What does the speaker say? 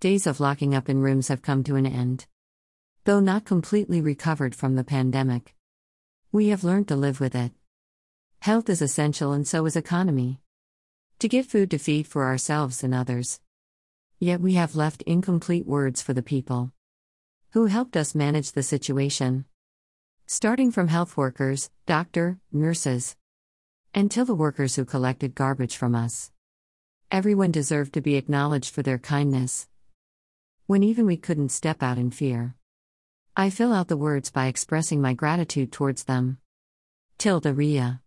Days of locking up in rooms have come to an end. Though not completely recovered from the pandemic, we have learned to live with it. Health is essential and so is economy. To get food to feed for ourselves and others. Yet we have left incomplete words for the people who helped us manage the situation. Starting from health workers, doctor, nurses, until the workers who collected garbage from us. Everyone deserved to be acknowledged for their kindness. When even we couldn't step out in fear. I fill out the words by expressing my gratitude towards them. Tilda Ria.